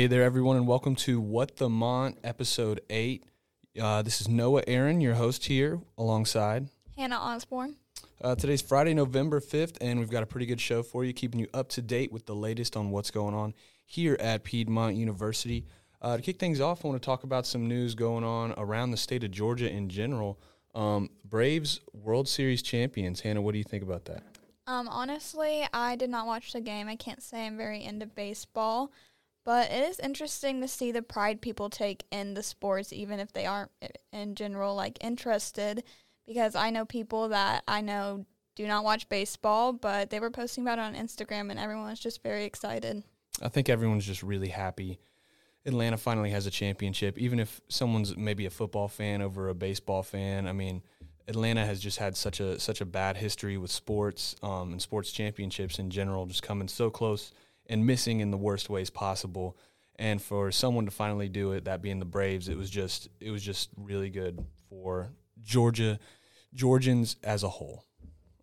Hey there, everyone, and welcome to What the Mont, episode 8. Uh, this is Noah Aaron, your host here, alongside Hannah Osborne. Uh, today's Friday, November 5th, and we've got a pretty good show for you, keeping you up to date with the latest on what's going on here at Piedmont University. Uh, to kick things off, I want to talk about some news going on around the state of Georgia in general. Um, Braves World Series champions. Hannah, what do you think about that? Um, honestly, I did not watch the game. I can't say I'm very into baseball, but it is interesting to see the pride people take in the sports, even if they aren't in general like interested. Because I know people that I know do not watch baseball, but they were posting about it on Instagram, and everyone was just very excited. I think everyone's just really happy. Atlanta finally has a championship, even if someone's maybe a football fan over a baseball fan. I mean, Atlanta has just had such a such a bad history with sports um, and sports championships in general, just coming so close and missing in the worst ways possible. And for someone to finally do it, that being the Braves, it was just it was just really good for Georgia Georgians as a whole.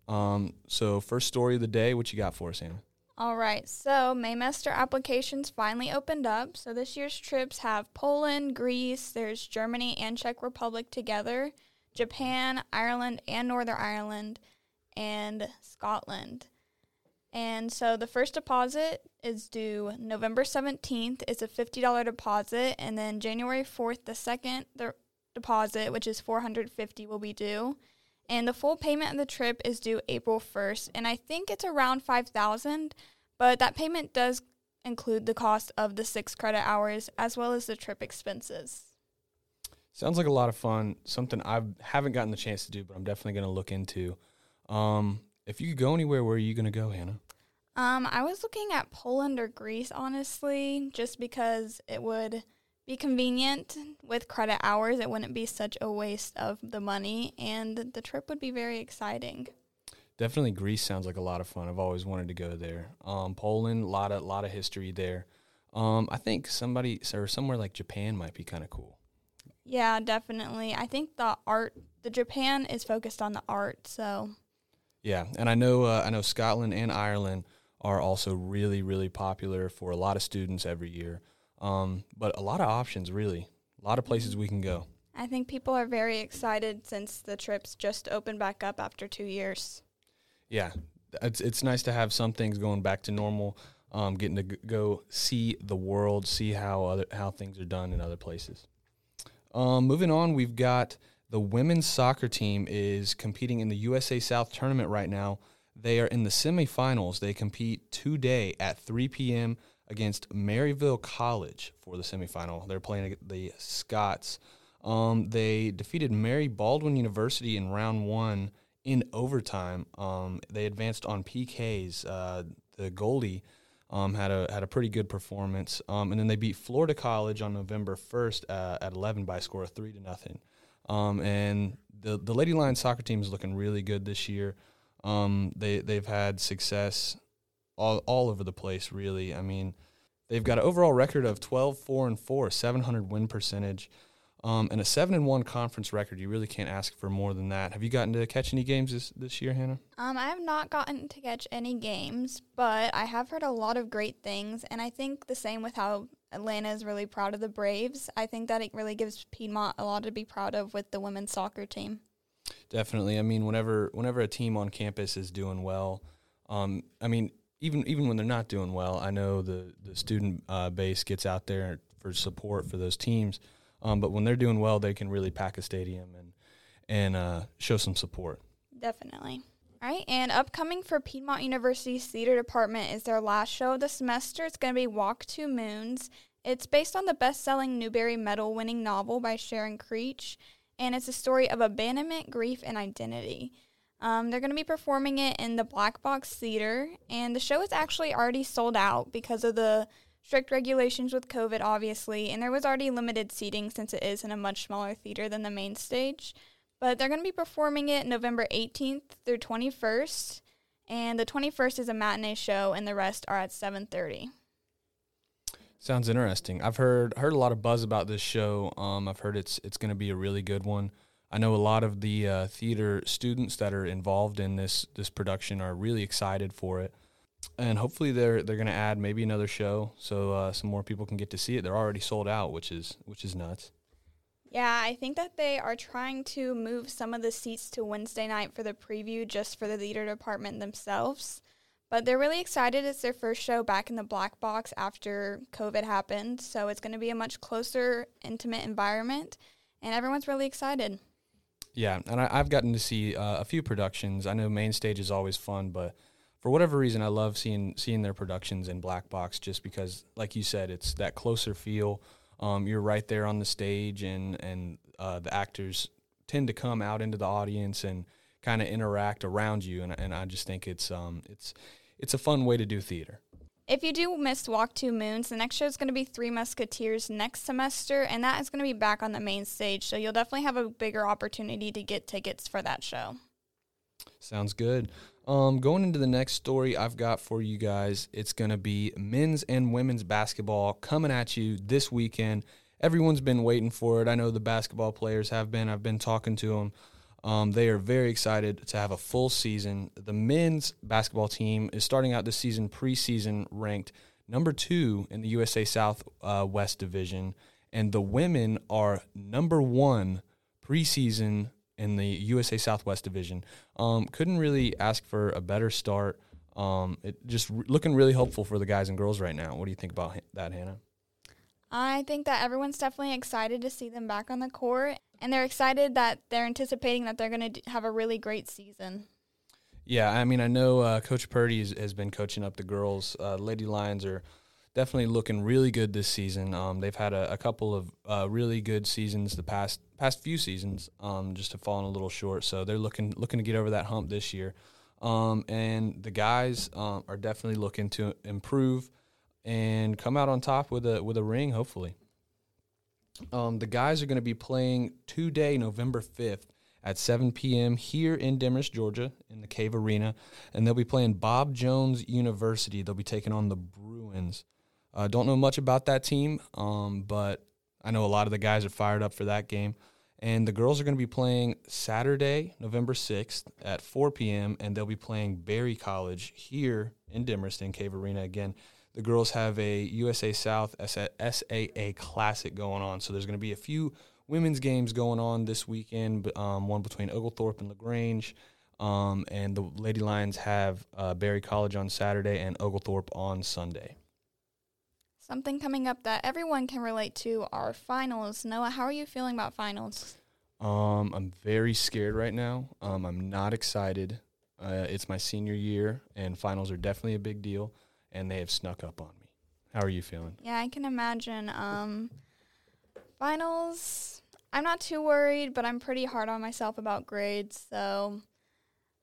Um, so first story of the day, what you got for us, Hannah? All right, so Maymester applications finally opened up. So this year's trips have Poland, Greece, there's Germany and Czech Republic together. Japan, Ireland, and Northern Ireland, and Scotland. And so the first deposit is due November 17th. It's a $50 deposit. And then January 4th, the second the deposit, which is 450 will be due. And the full payment of the trip is due April 1st. And I think it's around 5000 but that payment does include the cost of the six credit hours as well as the trip expenses. Sounds like a lot of fun. Something I haven't gotten the chance to do, but I'm definitely going to look into. Um, if you could go anywhere, where are you going to go, Hannah? Um, I was looking at Poland or Greece, honestly, just because it would be convenient with credit hours. It wouldn't be such a waste of the money, and the trip would be very exciting. Definitely, Greece sounds like a lot of fun. I've always wanted to go there. Um, Poland, a lot of lot of history there. Um, I think somebody or somewhere like Japan might be kind of cool. Yeah, definitely. I think the art, the Japan is focused on the art, so. Yeah, and I know uh, I know Scotland and Ireland are also really really popular for a lot of students every year. Um, but a lot of options, really, a lot of places we can go. I think people are very excited since the trips just opened back up after two years. Yeah, it's it's nice to have some things going back to normal. Um, getting to g- go see the world, see how other how things are done in other places. Um, moving on, we've got the women's soccer team is competing in the USA South tournament right now. They are in the semifinals. They compete today at 3 p.m. against Maryville College for the semifinal. They're playing the Scots. Um, they defeated Mary Baldwin University in round one in overtime. Um, they advanced on PKs. Uh, the goalie um, had a had a pretty good performance, um, and then they beat Florida College on November first uh, at eleven by a score of three to nothing. Um, and the the Lady Lions soccer team is looking really good this year. Um, they they've had success all all over the place. Really, I mean, they've got an overall record of 12, 4, and four, 700 win percentage. Um, and a seven and one conference record. You really can't ask for more than that. Have you gotten to catch any games this, this year, Hannah? Um, I have not gotten to catch any games, but I have heard a lot of great things, and I think the same with how Atlanta is really proud of the Braves. I think that it really gives Piedmont a lot to be proud of with the women's soccer team. Definitely. I mean, whenever whenever a team on campus is doing well, um, I mean, even even when they're not doing well, I know the the student uh, base gets out there for support for those teams. Um, but when they're doing well, they can really pack a stadium and and uh, show some support. Definitely. All right, and upcoming for Piedmont University's theater department is their last show of the semester. It's going to be Walk Two Moons. It's based on the best-selling Newbery Medal-winning novel by Sharon Creech, and it's a story of abandonment, grief, and identity. Um, they're going to be performing it in the Black Box Theater, and the show is actually already sold out because of the strict regulations with COVID, obviously, and there was already limited seating since it is in a much smaller theater than the main stage. But they're going to be performing it November 18th through 21st, and the 21st is a matinee show, and the rest are at 7:30. Sounds interesting. I've heard heard a lot of buzz about this show. Um, I've heard it's it's going to be a really good one. I know a lot of the uh, theater students that are involved in this this production are really excited for it. and hopefully they're they're going to add maybe another show so uh, some more people can get to see it. They're already sold out, which is which is nuts. Yeah, I think that they are trying to move some of the seats to Wednesday night for the preview just for the theater department themselves. But they're really excited. It's their first show back in the black box after COVID happened. So it's going to be a much closer, intimate environment. And everyone's really excited. Yeah, and I, have gotten to see uh, a few productions. I know main stage is always fun, but for whatever reason, I love seeing seeing their productions in black box just because, like you said, it's that closer feel. Um, you're right there on the stage, and and uh, the actors tend to come out into the audience and kind of interact around you, and and I just think it's um it's it's a fun way to do theater. If you do miss Walk Two Moons, the next show is going to be Three Musketeers next semester, and that is going to be back on the main stage. So you'll definitely have a bigger opportunity to get tickets for that show. Sounds good. Um, going into the next story I've got for you guys, it's going to be men's and women's basketball coming at you this weekend. Everyone's been waiting for it. I know the basketball players have been. I've been talking to them. Um, they are very excited to have a full season. The men's basketball team is starting out this season preseason ranked number two in the USA South uh, Division, and the women are number one preseason in the USA Southwest Division. Um, couldn't really ask for a better start. Um, it just re- looking really hopeful for the guys and girls right now. What do you think about that, Hannah? I think that everyone's definitely excited to see them back on the court, and they're excited that they're anticipating that they're going to have a really great season. Yeah, I mean, I know uh, Coach Purdy has, been coaching up the girls. Uh, Lady Lions are definitely looking really good this season. Um, they've had a, a couple of uh, really good seasons the past past few seasons, um, just have fallen a little short. So they're looking looking to get over that hump this year. Um, and the guys um, are definitely looking to improve and come out on top with a with a ring, hopefully. Um, the guys are going to be playing today, November fifth, at 7 p.m. here in Demorest, Georgia, in the Cave Arena, and they'll be playing Bob Jones University. They'll be taking on the Bruins. Uh, don't know much about that team, um, but I know a lot of the guys are fired up for that game. And the girls are going to be playing Saturday, November 6th at 4 p.m., and they'll be playing Berry College here in Demorest in Cave Arena again. The girls have a USA South SAA Classic going on, so there's going to be a few women's games going on this weekend. Um, one between Oglethorpe and LaGrange, um, and the Lady Lions have uh, Berry College on Saturday and Oglethorpe on Sunday. Something coming up that everyone can relate to are finals. Noah, how are you feeling about finals? Um, I'm very scared right now. Um, I'm not excited. Uh, it's my senior year, and finals are definitely a big deal, and they have snuck up on me. How are you feeling? Yeah, I can imagine. Um, finals, I'm not too worried, but I'm pretty hard on myself about grades, so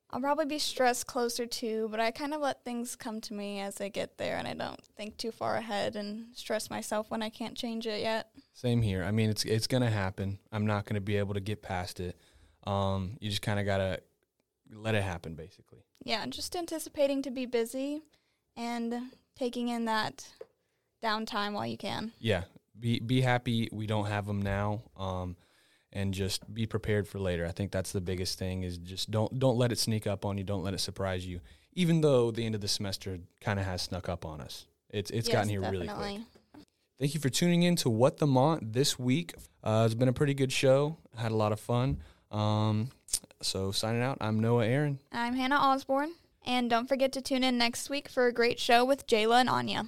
I'll probably be stressed closer to, but I kind of let things come to me as I get there, and I don't think too far ahead and stress myself when I can't change it yet. Same here. I mean, it's it's gonna happen. I'm not gonna be able to get past it. Um, you just kind of gotta let it happen, basically. Yeah, just anticipating to be busy and taking in that downtime while you can. Yeah, be be happy we don't have them now. Um, and just be prepared for later. I think that's the biggest thing is just don't don't let it sneak up on you. Don't let it surprise you. Even though the end of the semester kind of has snuck up on us, it's it's yes, gotten here definitely. really quick. Thank you for tuning in to What the Mont this week. Uh, it's been a pretty good show. I had a lot of fun. Um, so signing out, I'm Noah Aaron. I'm Hannah Osborne. And don't forget to tune in next week for a great show with Jayla and Anya.